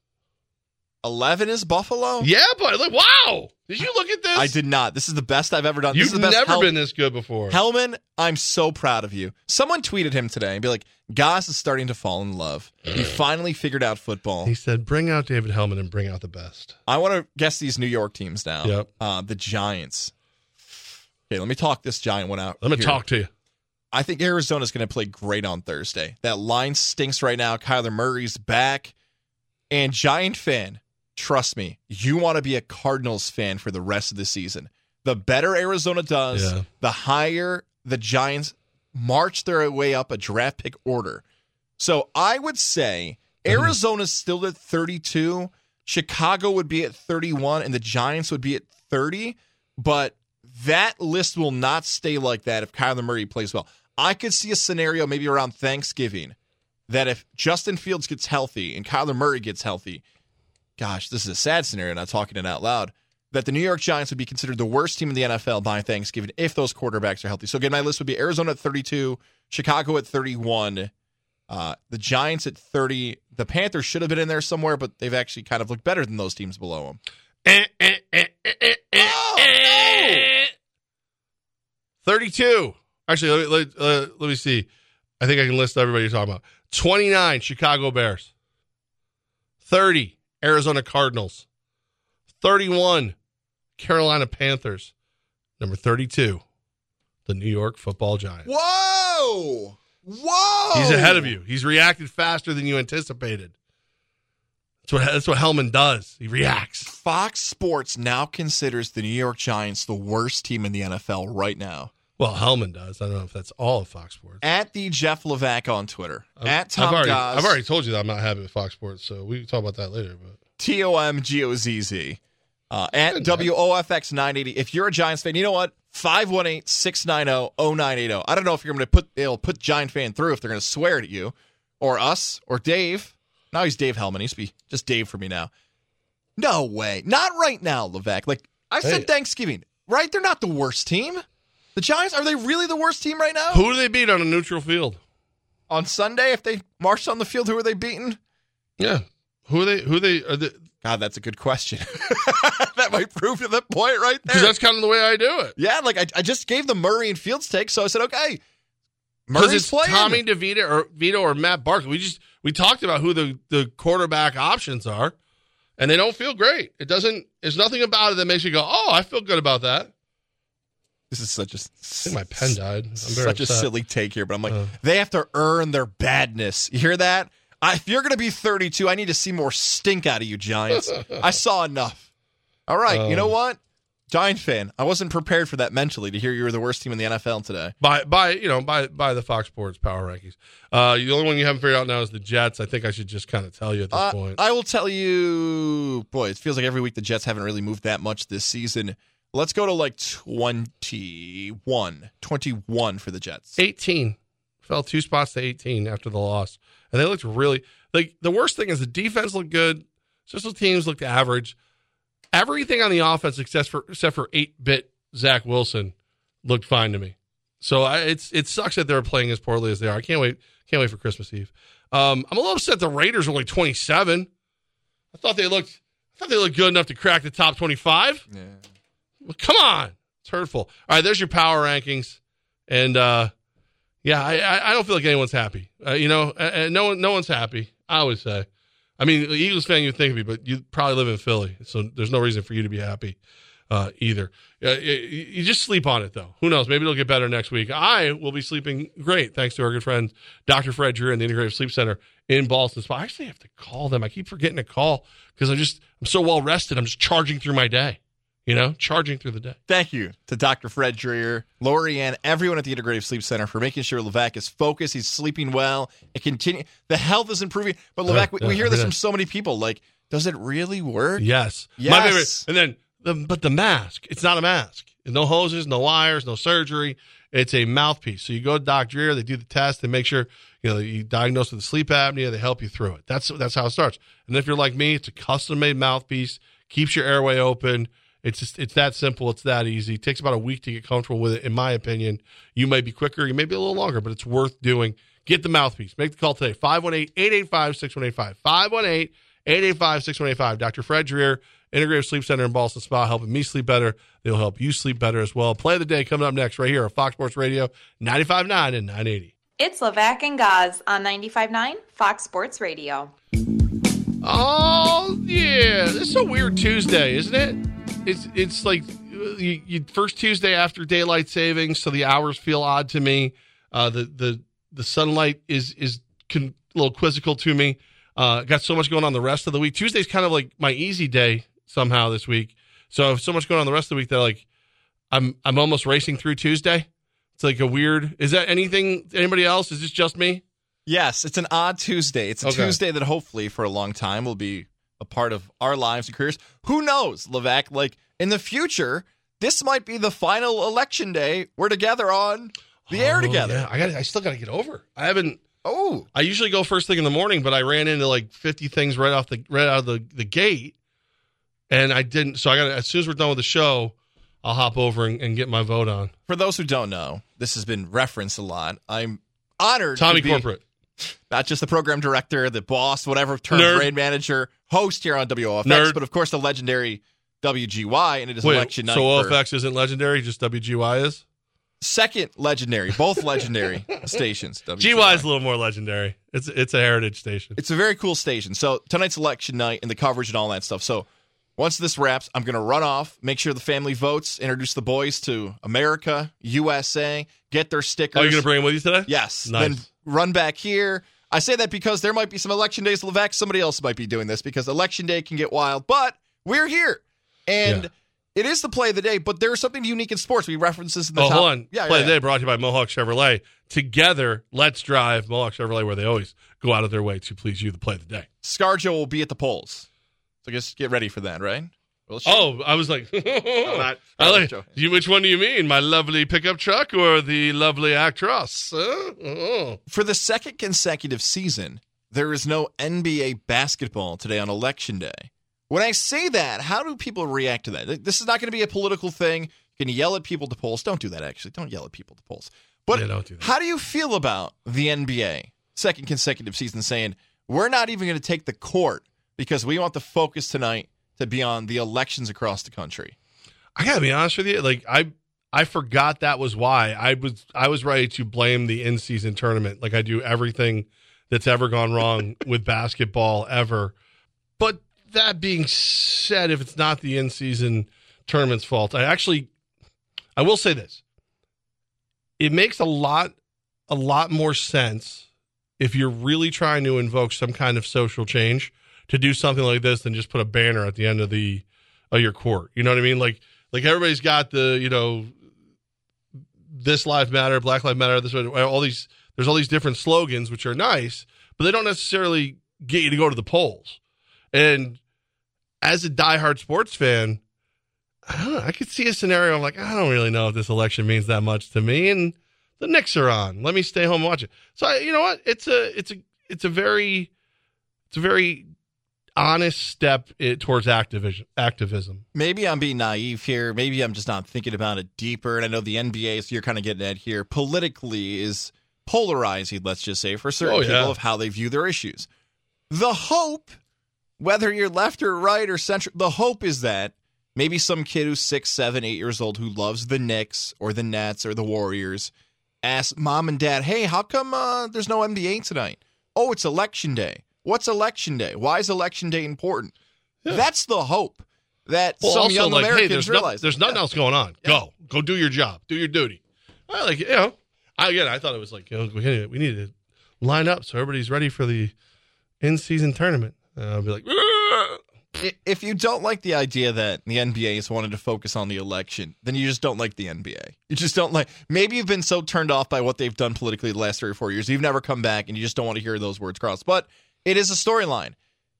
Eleven is Buffalo. Yeah, but look, wow! Did you look at this? I did not. This is the best I've ever done. this You've is the best never Hel- been this good before. Helman, I'm so proud of you. Someone tweeted him today and be like, Goss is starting to fall in love. He finally figured out football. he said, "Bring out David Helman and bring out the best." I want to guess these New York teams now. Yep. Uh, the Giants. Okay, let me talk this Giant one out. Let me here. talk to you. I think Arizona's going to play great on Thursday. That line stinks right now. Kyler Murray's back. And Giant fan, trust me, you want to be a Cardinals fan for the rest of the season. The better Arizona does, Yeah. the higher the Giants march their way up a draft pick order. So I would say Mm-hmm. Arizona's still at 32, Chicago would be at 31, and the Giants would be at 30. But that list will not stay like that if Kyler Murray plays well. I could see a scenario maybe around Thanksgiving that if Justin Fields gets healthy and Kyler Murray gets healthy, gosh, this is a sad scenario, not talking it out loud, that the New York Giants would be considered the worst team in the NFL by Thanksgiving if those quarterbacks are healthy. So again, my list would be Arizona at 32, Chicago at 31, uh, the Giants at 30. The Panthers should have been in there somewhere, but they've actually kind of looked better than those teams below them. Eh, eh, eh, eh, eh, eh, Oh, eh. Thirty-two. Actually, let, me- let, uh, let me see. I think I can list everybody you're talking about. Twenty-nine, Chicago Bears. Thirty, Arizona Cardinals. Thirty-one, Carolina Panthers. Number thirty-two, the New York Football Giants. Whoa! Whoa! He's ahead of you. He's reacted faster than you anticipated. That's what that's what Helman does. He reacts. Fox Sports now considers the New York Giants the worst team in the NFL right now. Well, Helman does. I don't know if that's all of Fox Sports. At the Jeff Levac on Twitter. I've, at Tom I've already, I've already told you that I'm not happy with Fox Sports, so we can talk about that later. But T O M G O Z Z. Uh, at WOFX 980. If you're a Giants fan, you know what? 518 690 0980. I don't know if you're going to put, they'll put Giant fan through if they're going to swear at you or us or Dave. Now he's Dave Helman. He used to be just Dave for me now. No way. Not right now, Levac. Like I said Hey. Thanksgiving, right? They're not the worst team. The Giants, are they really the worst team right now? who do they beat on a neutral field? On Sunday, if they marched on the field, who are they beating? Yeah, who are they? Who are they? Are they God, that's a good question. that might prove to the point right there. because that's kind of the way I do it. Yeah, like I, I just gave the Murray and Fields take, so I said, okay. Because Murray's it's playing. Tommy DeVito or Vito or Matt Barkley. We just we talked about who the the quarterback options are, and they don't feel great. It doesn't. There's nothing about it that makes you go, "Oh, I feel good about that." This is such a my pen died. I'm such a silly take here, but I'm like, Uh. they have to earn their badness. You hear that? I, if you're going to be 32, I need to see more stink out of you, Giants. I saw enough. All right, you know Um. what? Giant fan. I wasn't prepared for that mentally to hear you were the worst team in the NFL today. by by you know by by the Fox Sports power rankings. Uh, the only one you haven't figured out now is the Jets. I think I should just kind of tell you at this Uh, point. I will tell you, boy, it feels like every week the Jets haven't really moved that much this season. Let's go to like 21. 21 for the Jets. 18 fell two spots to 18 after the loss, and they looked really like the worst thing is the defense looked good. Special teams looked average. Everything on the offense except for except for eight bit Zach Wilson looked fine to me. So I, it's it sucks that they're playing as poorly as they are. I can't wait can't wait for Christmas Eve. Um, I'm a little upset the Raiders were like 27. I thought they looked I thought they looked good enough to crack the top 25. Yeah. Come on, it's hurtful. All right, there's your power rankings, and uh, yeah, I, I don't feel like anyone's happy. Uh, you know, uh, no one no one's happy. I would say. I mean, Eagles fan you think of me, but you probably live in Philly, so there's no reason for you to be happy uh, either. Uh, you, just sleep on it though. Who knows? Maybe it'll get better next week. I will be sleeping great thanks to our good friend Dr. Fred Dreer and the Integrative Sleep Center in Ballston. Spa. I actually have to call them. I keep forgetting to call because I'm just I'm so well rested. I'm just charging through my day. You know, charging through the day. Thank you to Dr. Fred Dreer, Lori Ann, everyone at the Integrative Sleep Center for making sure Levac is focused. He's sleeping well. It continue. The health is improving. But uh, Levac, we, we uh, hear this from so many people. Like, does it really work? Yes. Yes. My favorite. And then, the, but the mask, it's not a mask. No hoses, no wires, no surgery. It's a mouthpiece. So you go to Doc Dreer, they do the test, they make sure you know you diagnose with sleep apnea, they help you through it. That's that's how it starts. And if you're like me, it's a custom made mouthpiece, keeps your airway open. It's just it's that simple, it's that easy. It takes about a week to get comfortable with it, in my opinion. You may be quicker, you may be a little longer, but it's worth doing. Get the mouthpiece. Make the call today. 518-885-6185. 518-885-6185. Dr. Fred Dreer, Integrative Sleep Center in Ballston Spa, helping me sleep better. They'll help you sleep better as well. Play of the day coming up next right here on Fox Sports Radio, 95.9 and 980. It's Levac and Gaz on 95.9 Fox Sports Radio. Oh yeah, this is a weird Tuesday, isn't it? It's it's like you, you first Tuesday after daylight savings, so the hours feel odd to me. Uh, the the the sunlight is is con- a little quizzical to me. Uh, got so much going on the rest of the week. Tuesday's kind of like my easy day somehow this week. So so much going on the rest of the week that like I'm I'm almost racing through Tuesday. It's like a weird. Is that anything? Anybody else? Is this just me? Yes, it's an odd Tuesday. It's a Okay. Tuesday that hopefully for a long time will be a part of our lives and careers. Who knows, Levac? Like in the future, this might be the final election day. We're together on the air Oh, together. yeah. I got. I still got to get over. I haven't. Oh, I usually go first thing in the morning, but I ran into like 50 things right off the right out of the, the gate, and I didn't. So I got as soon as we're done with the show, I'll hop over and, and get my vote on. for those who don't know, this has been referenced a lot. I'm honored Tommy to be Corporate. Not just the program director, the boss, whatever term, Nerd. grade manager, host here on WOFX, Nerd. but of course the legendary WGY, and it is Wait, election night. so OFX isn't legendary, just WGY is. second legendary, both legendary stations. GY is a little more legendary. It's it's a heritage station. It's a very cool station. So tonight's election night and the coverage and all that stuff. So Once this wraps, I'm going to run off, make sure the family votes, introduce the boys to America, USA, get their stickers. Oh, Are you going to bring him with you today? Yes. Nice. Then run back here. I say that because there might be some election days, Levac. Somebody else might be doing this because election day can get wild, but we're here. And Yeah. it is the play of the day, but there's something unique in sports. We reference this in the Oh, top. hold on. Yeah, Play yeah, the day brought to you by Mohawk Chevrolet. Together, let's drive Mohawk Chevrolet, where they always go out of their way to please you, the play of the day. Scarjo will be at the polls. So just get ready for that, right? Well, she- Oh, I was like, not- I like you. Which one do you mean, my lovely pickup truck or the lovely actress? Huh? Oh. For the second consecutive season, there is no NBA basketball today on election day. When I say that, how do people react to that? This is not going to be a political thing. You can yell at people to polls. Don't do that, actually. Don't yell at people to polls. But Yeah, don't do how do you feel about the NBA second consecutive season saying, we're not even going to take the court because we want the focus tonight to be on the elections across the country? I gotta be honest with you. Like I, I forgot that was why I was I was ready to blame the in season tournament. Like I do everything that's ever gone wrong with basketball ever. But that being said, if it's not the in season tournament's fault, I actually, I will say this: it makes a lot, a lot more sense if you're really trying to invoke some kind of social change to do something like this than just put a banner at the end of the of your court. You know what I mean? Like like everybody's got the you know this life matter, Black Lives Matter, this all these there's all these different slogans which are nice, but they don't necessarily get you to go to the polls. And as a diehard sports fan, I don't know, I could see a scenario. I'm like, I don't really know if this election means that much to me, and the Knicks are on. Let me stay home and watch it. So I, you know what? It's a it's a it's a very it's a very honest step eh, towards activism. Activism. maybe I'm being naive here. Maybe I'm just not thinking about it deeper. And I know the NBA, so you're kind of getting at here, politically is polarizing, let's just say, for certain Oh, yeah. people of how they view their issues. The hope, whether you're left or right or central, the hope is that maybe some kid who's six, seven, eight years old who loves the Knicks or the Nets or the Warriors asks mom and dad, hey, how come uh, there's no NBA tonight? Oh, it's election day. What's election day? Why is election day important? That's the hope that Well, some young like, hey, Americans there's, no- realize. there's nothing Yeah. else going on. Go, go, do your job, do your duty. I like, you know, I, again, I thought it was like, you know, we need, we need to line up so everybody's ready for the in-season tournament. And I'll be like. I- If you don't like the idea that the NBA has wanted to focus on the election, then you just don't like the NBA. You just don't like. Maybe you've been so turned off by what they've done politically the last three or four years, you've never come back, and you just don't want to hear those words crossed. But it is a storyline,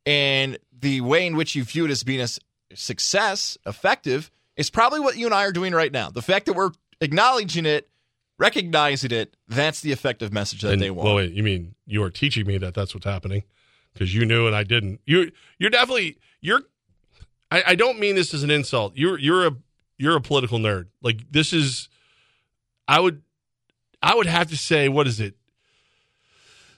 and the way in which you view it as being a success, effective, is probably what you and I are doing right now. The fact that we're acknowledging it, recognizing it, that's the effective message that And- they want. Well, wait, you mean you are teaching me that that's what's happening because you knew and I didn't. You, you're definitely you're. I, I don't mean this as an insult. You're you're a you're a political nerd. Like this is, I would, I would have to say, what is it?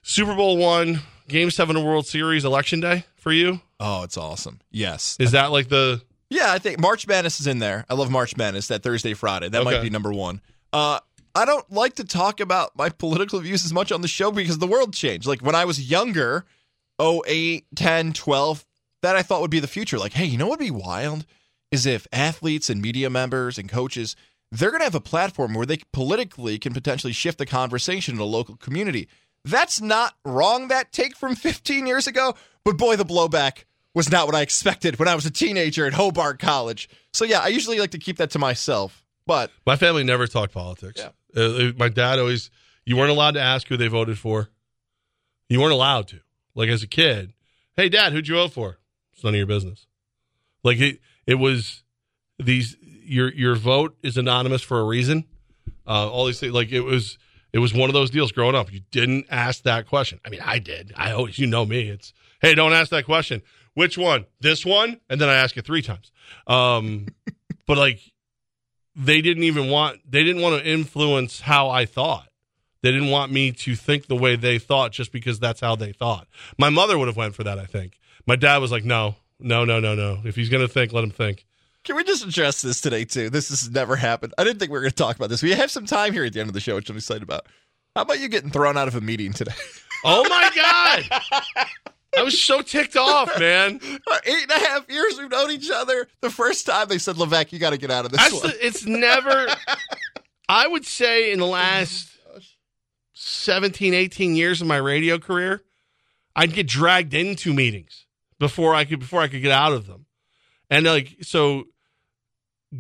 Super Bowl one, Game Seven of World Series, Election Day for you. oh, it's awesome. Yes. Is that like the? Yeah, I think March Madness is in there. I love March Madness, that Thursday, Friday. That might be number one. Uh, I don't like to talk about my political views as much on the show because the world changed. Like when I was younger, 08, 10, 12, that I thought would be the future. Like, hey, you know what would be wild? Is if athletes and media members and coaches, they're going to have a platform where they politically can potentially shift the conversation in a local community. That's not wrong, that take from 15 years ago, but boy, the blowback was not what I expected when I was a teenager at Hobart College. So yeah, I usually like to keep that to myself. But My family never talked politics. Uh, uh, my dad always. You weren't allowed to ask who they voted for. You weren't allowed to. Like as a kid, hey dad, who'd you vote for? It's none of your business. Like it, it was these. Your your vote is anonymous for a reason. Uh, all these things. Like it was. It was one of those deals growing up. You didn't ask that question. I mean, I did. I always, you know me. It's hey, don't ask that question. Which one? This one? And then I ask it three times. Um, but like they didn't even want they didn't want to influence how I thought. They didn't want me to think the way they thought just because that's how they thought. My mother would have went for that, I think. My dad was like, "No, no, no, no, no. If he's going to think, let him think." Can we just address this today too? This has never happened. I didn't think we were going to talk about this. We have some time here at the end of the show, which I'm excited about. How about you getting thrown out of a meeting today? Oh my god. I was so ticked off, man. Eight and a half years we've known each other. The first time they said, Levac, you got to get out of this That's one. the, it's never. I would say in the last 17, 18 years of my radio career, I'd get dragged into meetings before I could before I could get out of them, and like so,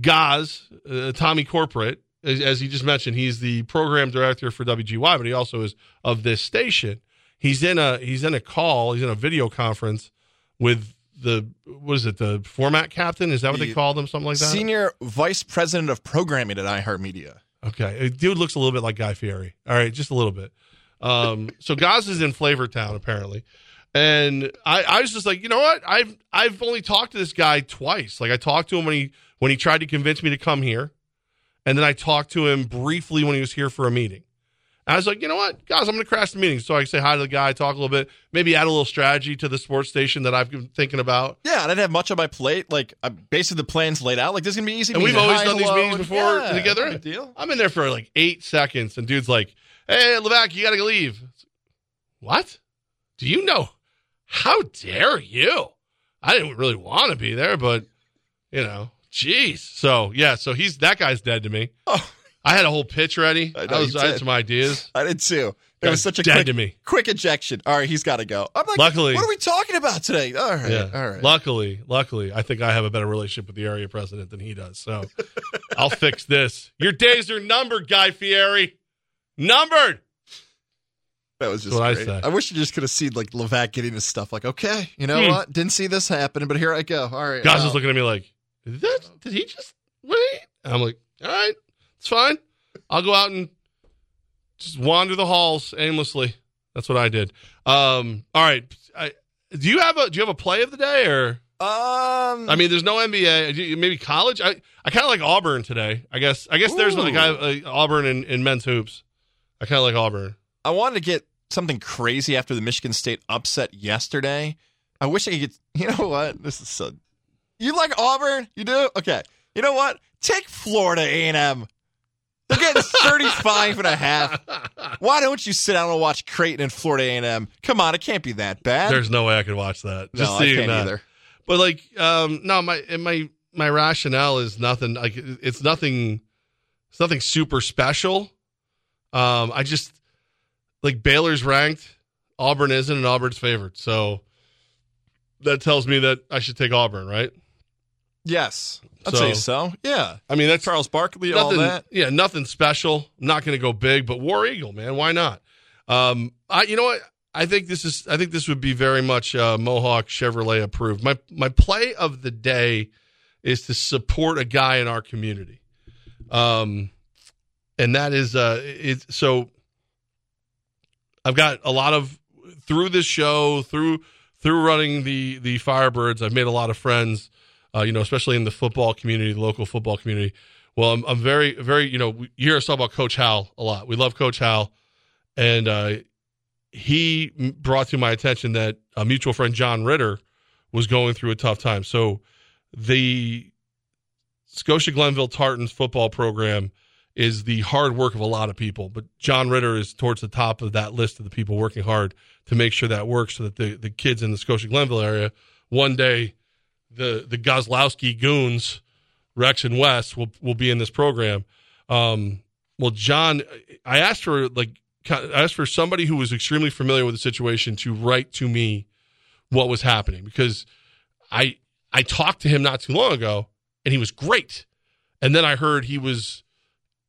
Gaz uh, Tommy Corporate, as, as he just mentioned, he's the program director for WGY, but he also is of this station. He's in a he's in a call, he's in a video conference with the what is it the format captain? Is that what they The call them? Something like that. Senior Vice President of Programming at iHeartMedia. Okay, dude looks a little bit like Guy Fieri. All right, just a little bit. Um, so Gaz is in Flavortown apparently, and I, I was just like, you know what? I've I've only talked to this guy twice. Like I talked to him when he when he tried to convince me to come here, and then I talked to him briefly when he was here for a meeting. And I was like, you know what, guys, I'm going to crash the meeting so I say hi to the guy, talk a little bit, maybe add a little strategy to the sports station that I've been thinking about. Yeah, I didn't have much on my plate. Like, I, basically, the plan's laid out. Like, this is going to be easy. And We we've always hi, done these meetings before yeah, together. deal. I'm in there for like eight seconds, and dude's like, "Hey, Levac, you got to leave." What? Do you know? How dare you? I didn't really want to be there, but you know, jeez. So yeah, so he's that guy's dead to me. Oh. I had a whole pitch ready. I I, was, I had some ideas. I did too. It Guy's was such a dead quick, to me. quick ejection. All right, he's got to go. I'm like, Luckily- what are we talking about today? All right, Yeah. all right. Luckily, luckily, I think I have a better relationship with the area president than he does. So I'll fix this. Your days are numbered, Guy Fieri. Numbered. That was just I. I, wish you just could have seen like Levac getting his stuff. Like, okay, you know Hmm. what? Didn't see this happen, but here I go. All right, Guys wow. was looking at me like, did, that, did he just wait? And I'm like, all right, it's fine. I'll go out and just wander the halls aimlessly. That's what I did. Um, all right. I, do you have a do you have a play of the day or Um, I mean there's no NBA maybe college I, I kind of like Auburn today I guess I guess there's like I, uh, Auburn in, in men's hoops I kind of like Auburn I wanted to get something crazy after the Michigan State upset yesterday. I wish I could get. You know what? This is so. You like Auburn? You do? Okay. You know what? Take Florida A&M. They're getting 35 and a half. Why don't you sit down and watch Creighton and Florida A&M? Come on, it can't be that bad. there's no way I could watch that no, just I can't that either. But like, um, no, my my my rationale is nothing. Like, it's nothing. It's nothing super special. Um, I just like Baylor's ranked, Auburn isn't, and Auburn's favored. So that tells me that I should take Auburn, right? Yes, I'd So- say so. Yeah, I mean, that's Charles Barkley, all that. Yeah, nothing special. I'm not going to go big, but War Eagle, man, why not? Um, I, you know what? I think this is. I think this would be very much uh, Mohawk Chevrolet approved. My my play of the day is to support a guy in our community, um, and that is uh, it. So I've got a lot of through this show through through running the the Firebirds. I've made a lot of friends, uh, you know, especially in the football community, the local football community. Well, I'm, I'm very very you know you hear us talk about Coach Hal a lot. We love Coach Hal, and uh, he brought to my attention that a mutual friend John Ritter was going through a tough time. So the Scotia Glenville Tartans football program is the hard work of a lot of people, but John Ritter is towards the top of that list of the people working hard to make sure that works so that the, the kids in the Scotia Glenville area one day the the Gozlowski goons, Rex and Wes will will be in this program. Um, well, John, I asked for like I asked for somebody who was extremely familiar with the situation to write to me what was happening because I I talked to him not too long ago and he was great, and then I heard he was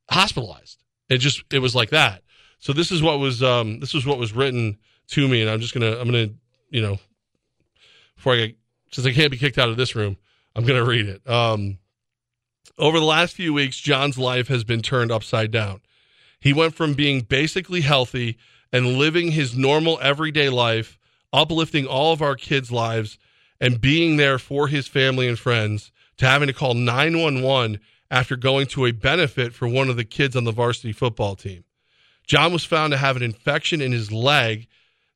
hospitalized. It just it was like that. So this is what was um this is what was written to me, and I'm just gonna I'm gonna you know before I get since I can't be kicked out of this room, I'm gonna read it. Um, over the last few weeks, John's life has been turned upside down. He went from being basically healthy and living his normal everyday life, uplifting all of our kids' lives, and being there for his family and friends, to having to call 911 after going to a benefit for one of the kids on the varsity football team. John was found to have an infection in his leg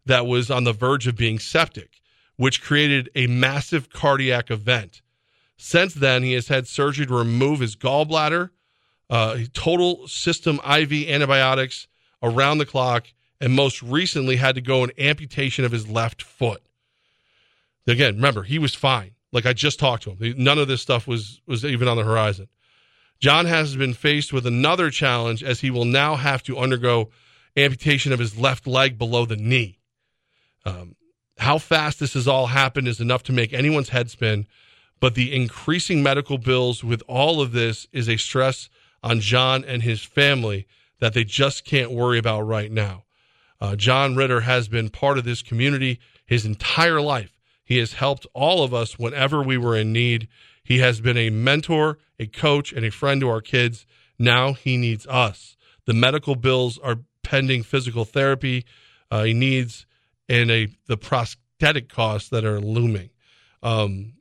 that was on the verge of being septic, which created a massive cardiac event. Since then, he has had surgery to remove his gallbladder, uh, total system IV antibiotics around the clock, and most recently had to go an amputation of his left foot. Again, remember he was fine. Like I just talked to him. None of this stuff was was even on the horizon. John has been faced with another challenge as he will now have to undergo amputation of his left leg below the knee. Um, how fast this has all happened is enough to make anyone's head spin, but the increasing medical bills with all of this is a stress on John and his family that they just can't worry about right now. Uh, John Ritter has been part of this community his entire life. He has helped all of us whenever we were in need. He has been a mentor, a coach, and a friend to our kids. Now he needs us. The medical bills are pending physical therapy uh, he needs and a the prosthetic costs that are looming. Um,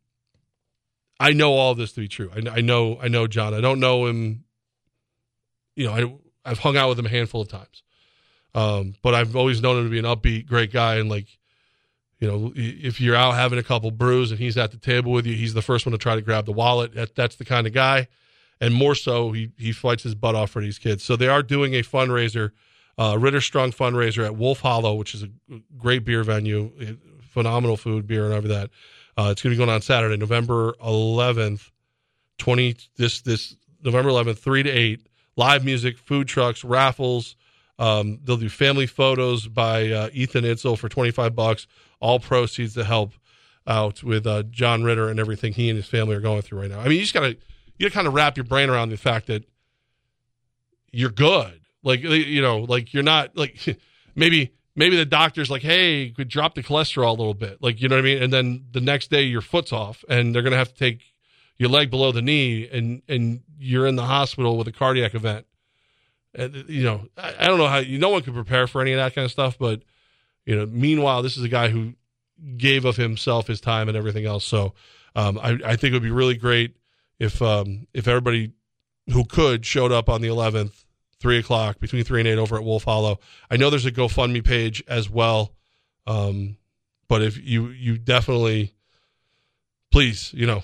I know all this to be true. I, I, know I know John. I don't know him. You know, I, I've hung out with him a handful of times, um, but I've always known him to be an upbeat, great guy, and like you know, if you're out having a couple brews and he's at the table with you, he's the first one to try to grab the wallet. That, that's the kind of guy. And more so, he, he fights his butt off for these kids. So they are doing a fundraiser, uh, Ritter Strong fundraiser at Wolf Hollow, which is a great beer venue, phenomenal food, beer, and over that. Uh, it's going to be going on Saturday, November 11th, 20, this, this November 11th, 3 to 8. Live music, food trucks, raffles. Um, they'll do family photos by uh, Ethan Itzel for 25 bucks all proceeds to help out with uh, John Ritter and everything he and his family are going through right now. I mean, you just gotta you gotta kind of wrap your brain around the fact that you're good. Like you know, like you're not like maybe maybe the doctor's like, hey, could drop the cholesterol a little bit, like you know what I mean. And then the next day your foot's off, and they're gonna have to take your leg below the knee, and and you're in the hospital with a cardiac event. And you know, I, I don't know how you. No one could prepare for any of that kind of stuff, but you know, meanwhile, this is a guy who gave of himself, his time, and everything else. So um, I, I, think it would be really great if um, if everybody who could showed up on the 11th, three o'clock between three and eight over at Wolf Hollow. I know there's a GoFundMe page as well, um, but if you you definitely please you know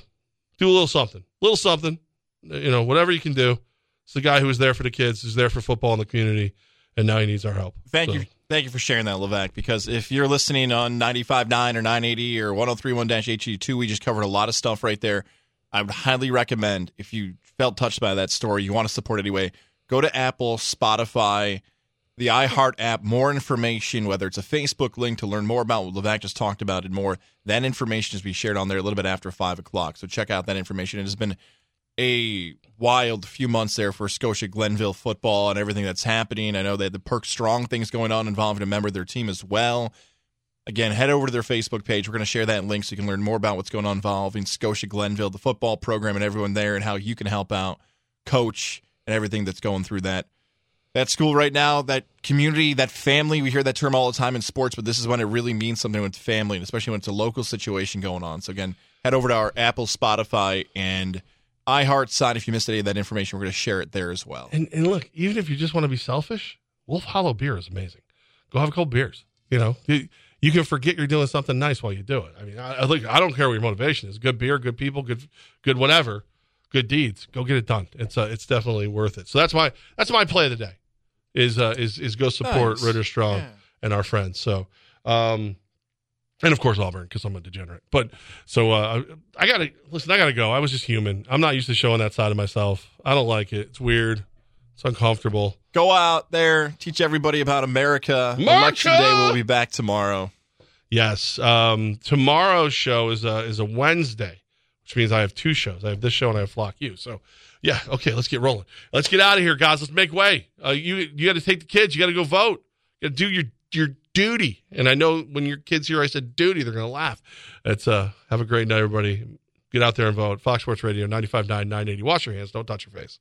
do a little something, little something, you know whatever you can do. It's the guy who was there for the kids, who's there for football in the community, and now he needs our help. Thank so. you. Thank you for sharing that, Levac, because if you're listening on 95.9 or 980 or 1031-HE2, we just covered a lot of stuff right there. I would highly recommend, if you felt touched by that story, you want to support anyway, go to Apple, Spotify, the iHeart app, more information, whether it's a Facebook link to learn more about what Levac just talked about and more. That information is be shared on there a little bit after 5 o'clock. So check out that information. It has been a wild few months there for Scotia Glenville football and everything that's happening. I know they had the Perk Strong things going on involving a member of their team as well. Again, head over to their Facebook page. We're going to share that link so you can learn more about what's going on involving Scotia Glenville, the football program, and everyone there, and how you can help out, coach, and everything that's going through that that school right now, that community, that family. We hear that term all the time in sports, but this is when it really means something with family, and especially when it's a local situation going on. So again, head over to our Apple, Spotify, and iHeart side. If you missed any of that information, we're going to share it there as well. And, and look, even if you just want to be selfish, Wolf Hollow beer is amazing. Go have a couple beers. You know, you, you can forget you're doing something nice while you do it. I mean, I, I look, I don't care what your motivation is. Good beer, good people, good, good whatever, good deeds. Go get it done. It's uh, it's definitely worth it. So that's my that's my play of the day. Is uh is is go support nice. Ritter Strong yeah. and our friends. So um and of course Auburn because I'm a degenerate. But so uh, I gotta listen. I gotta go. I was just human. I'm not used to showing that side of myself. I don't like it. It's weird. It's uncomfortable. Go out there, teach everybody about America. America! Election day. We'll be back tomorrow. Yes. Um, tomorrow's show is a is a Wednesday, which means I have two shows. I have this show and I have Flock You. So yeah, okay, let's get rolling. Let's get out of here, guys. Let's make way. Uh, you you got to take the kids. You got to go vote. You got to do your your duty. And I know when your kids hear I said duty, they're going to laugh. It's uh, have a great night, everybody. Get out there and vote. Fox Sports Radio, 95.9, 980. Wash your hands. Don't touch your face.